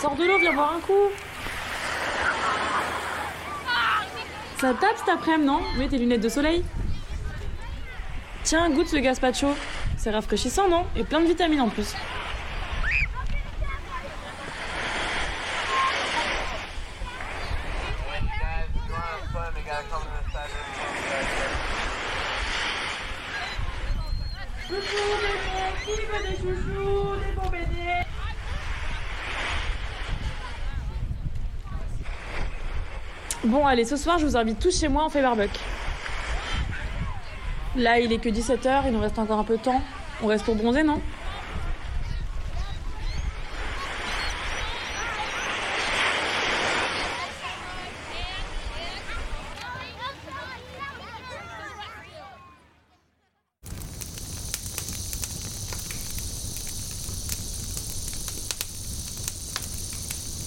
Sors de l'eau, viens boire un coup. Ça tape cet après-midi, non? Mets tes lunettes de soleil. Tiens, goûte ce gazpacho. C'est rafraîchissant, non? Et plein de vitamines en plus. Bon, allez, ce soir, je vous invite tous chez moi, on fait barbecue. Là, il est que 17h, il nous reste encore un peu de temps. On reste pour bronzer, non?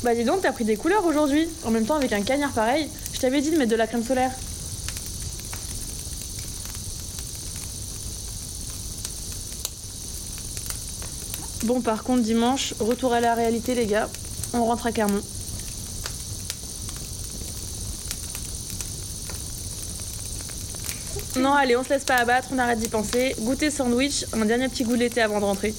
Bah dis donc, t'as pris des couleurs aujourd'hui. En même temps, avec un cagnard pareil, je t'avais dit de mettre de la crème solaire. Bon, par contre, dimanche, retour à la réalité, les gars. On rentre à Clermont. Non, allez, on se laisse pas abattre, on arrête d'y penser. Goûter sandwich, un dernier petit goût de l'été avant de rentrer.